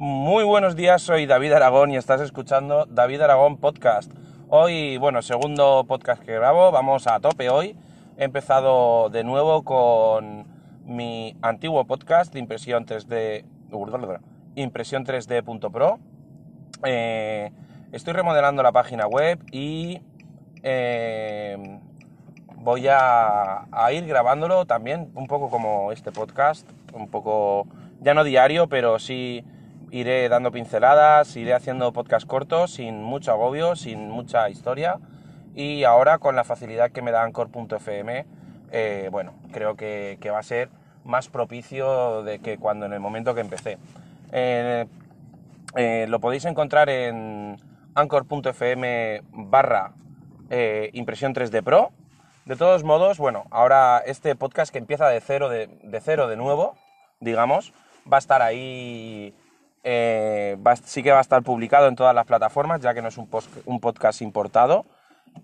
Muy buenos días, soy David Aragón y estás escuchando David Aragón Podcast. Hoy, bueno, segundo podcast que grabo, vamos a tope hoy. He empezado de nuevo con mi antiguo podcast de impresión 3D, impresión 3D.pro. Eh, estoy remodelando la página web y eh, voy a ir grabándolo también un poco como este podcast, un poco, ya no diario, pero sí iré dando pinceladas, iré haciendo podcast cortos sin mucho agobio, sin mucha historia y ahora con la facilidad que me da Anchor.fm, eh, bueno, creo que, va a ser más propicio de que cuando en el momento que empecé. Eh, eh, lo podéis encontrar en anchor.fm barra impresión 3D Pro. De todos modos, bueno, ahora este podcast que empieza de cero de cero de nuevo, digamos, va a estar ahí eh, sí que va a estar publicado en todas las plataformas, ya que no es un, podcast importado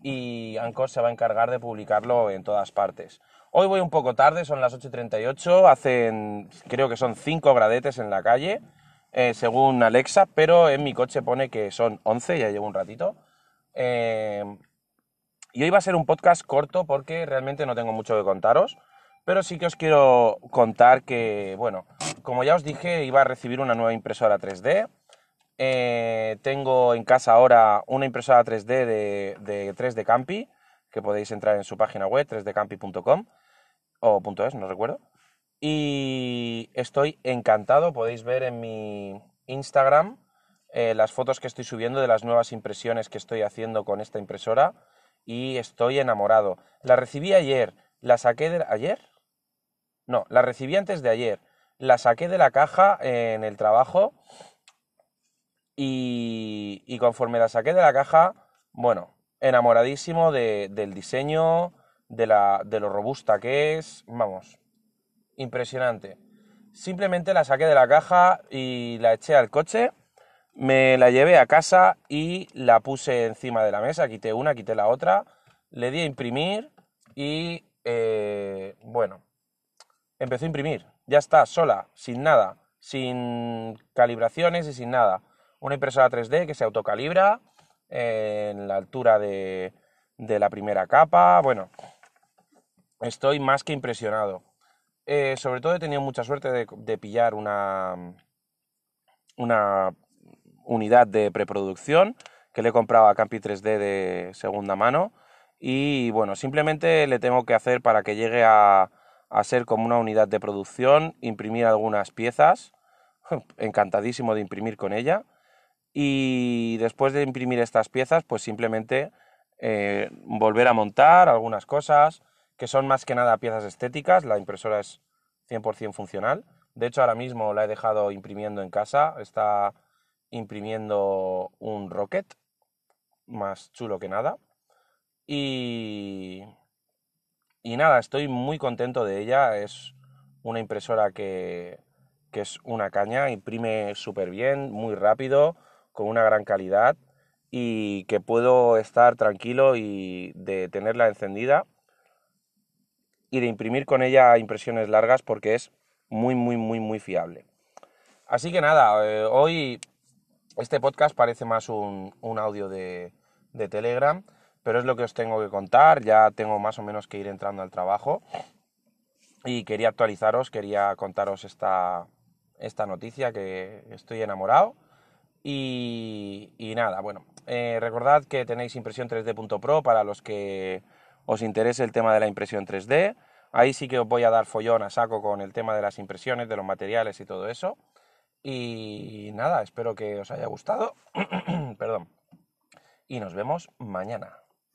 y Anchor se va a encargar de publicarlo en todas partes. Hoy voy un poco tarde, son las 8.38, hacen, creo que son 5 gradetes en la calle, eh, según Alexa, pero en mi coche pone que son 11, ya llevo un ratito. Eh, y hoy va a ser un podcast corto porque realmente no tengo mucho que contaros. Pero sí que os quiero contar que, bueno, como ya os dije, iba a recibir una nueva impresora 3D. Eh, tengo en casa ahora una impresora 3D de, de 3D Campi, que podéis entrar en su página web, 3dcampi.com o .es, no recuerdo. Y estoy encantado, podéis ver en mi Instagram eh, las fotos que estoy subiendo de las nuevas impresiones que estoy haciendo con esta impresora y estoy enamorado. La recibí ayer, la saqué de... ¿Ayer? No, la recibí antes de ayer. La saqué de la caja en el trabajo y, conforme la saqué de la caja, bueno, enamoradísimo del diseño, de, la, de lo robusta que es, vamos, impresionante. Simplemente la saqué de la caja y la eché al coche, me la llevé a casa y la puse encima de la mesa, quité una, quité la otra, le di a imprimir y, eh, bueno, empezó a imprimir. Ya está, sola, sin nada, sin calibraciones y sin nada. Una impresora 3D que se autocalibra en la altura de, la primera capa. Bueno, estoy más que impresionado. Eh, sobre todo he tenido mucha suerte de, pillar una, una unidad de preproducción que le he comprado a Campi 3D de segunda mano. Y bueno, simplemente le tengo que hacer para que llegue a, a ser como una unidad de producción, imprimir algunas piezas, encantadísimo de imprimir con ella, y después de imprimir estas piezas, pues simplemente eh, volver a montar algunas cosas, que son más que nada piezas estéticas, la impresora es 100% funcional, de hecho ahora mismo la he dejado imprimiendo en casa, está imprimiendo un rocket, más chulo que nada, y y nada, estoy muy contento de ella. Es una impresora que, es una caña, imprime súper bien, muy rápido, con una gran calidad y que puedo estar tranquilo y de tenerla encendida y de imprimir con ella impresiones largas porque es muy, muy, muy, muy fiable. Así que nada, eh, hoy este podcast parece más un, audio de, de Telegram pero es lo que os tengo que contar, ya tengo más o menos que ir entrando al trabajo y quería actualizaros, quería contaros esta, esta noticia que estoy enamorado y, nada, bueno, eh, recordad que tenéis impresión 3D.pro para los que os interese el tema de la impresión 3D, ahí sí que os voy a dar follón a saco con el tema de las impresiones, de los materiales y todo eso. Y nada, espero que os haya gustado. Perdón. Y nos vemos mañana.